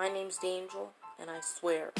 My name's D'Angel, and I swear.